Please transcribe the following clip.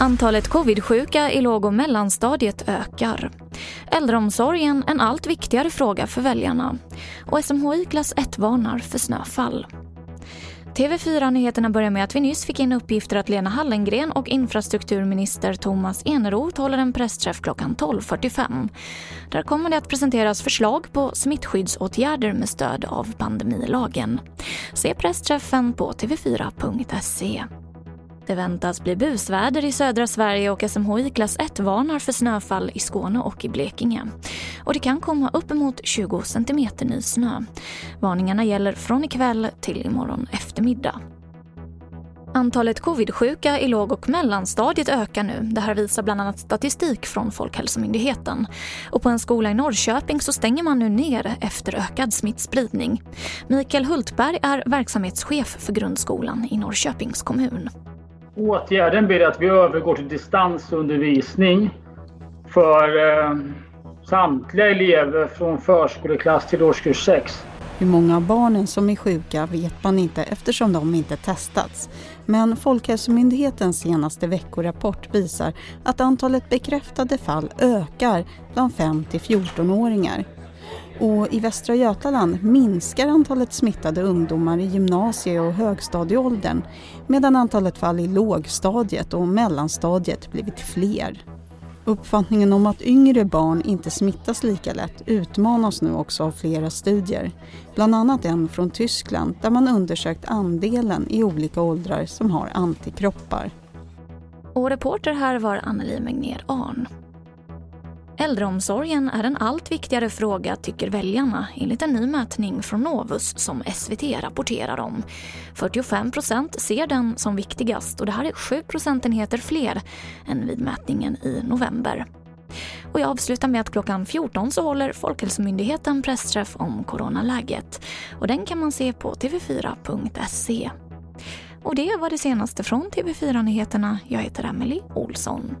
Antalet covid-sjuka i låg och mellanstadiet ökar. Äldreomsorgen en allt viktigare fråga för väljarna. Och SMHI klass 1 varnar för snöfall. TV4-nyheterna börjar med att vi nyss fick in uppgifter att Lena Hallengren och infrastrukturminister Thomas Eneroth håller en pressträff klockan 12.45. Där kommer det att presenteras förslag på smittskyddsåtgärder med stöd av pandemilagen. Se pressträffen på tv4.se. Det väntas bli busväder i södra Sverige och SMHI klass 1 varnar för snöfall i Skåne och i Blekinge. Och det kan komma uppemot 20 cm ny snö. Varningarna gäller från ikväll till imorgon eftermiddag. Antalet covid-sjuka i låg och mellanstadiet ökar nu. Det här visar bland annat statistik från Folkhälsomyndigheten. Och på en skola i Norrköping så stänger man nu ner efter ökad smittspridning. Mikael Hultberg är verksamhetschef för grundskolan i Norrköpings kommun. Åtgärden blir att vi övergår till distansundervisning för eh, samtliga elever från förskoleklass till årskurs 6. Hur många av barnen som är sjuka vet man inte eftersom de inte testats. Men Folkhälsomyndighetens senaste veckorapport visar att antalet bekräftade fall ökar bland 5 till 14-åringar. Och i Västra Götaland minskar antalet smittade ungdomar i gymnasie och högstadieåldern medan antalet fall i lågstadiet och mellanstadiet blivit fler. Uppfattningen om att yngre barn inte smittas lika lätt utmanas nu också av flera studier. Bland annat en från Tyskland där man undersökt andelen i olika åldrar som har antikroppar. Och reporter här var Anneli Megner Arn. Äldreomsorgen är en allt viktigare fråga tycker väljarna enligt en ny mätning från Novus som SVT rapporterar om. 45 procent ser den som viktigast och det här är 7 procentenheter fler än vid mätningen i november. Och jag avslutar med att klockan 14 så håller Folkhälsomyndigheten pressträff om coronaläget. Och den kan man se på tv4.se. Och det var det senaste från TV4 Nyheterna. Jag heter Emily Olsson.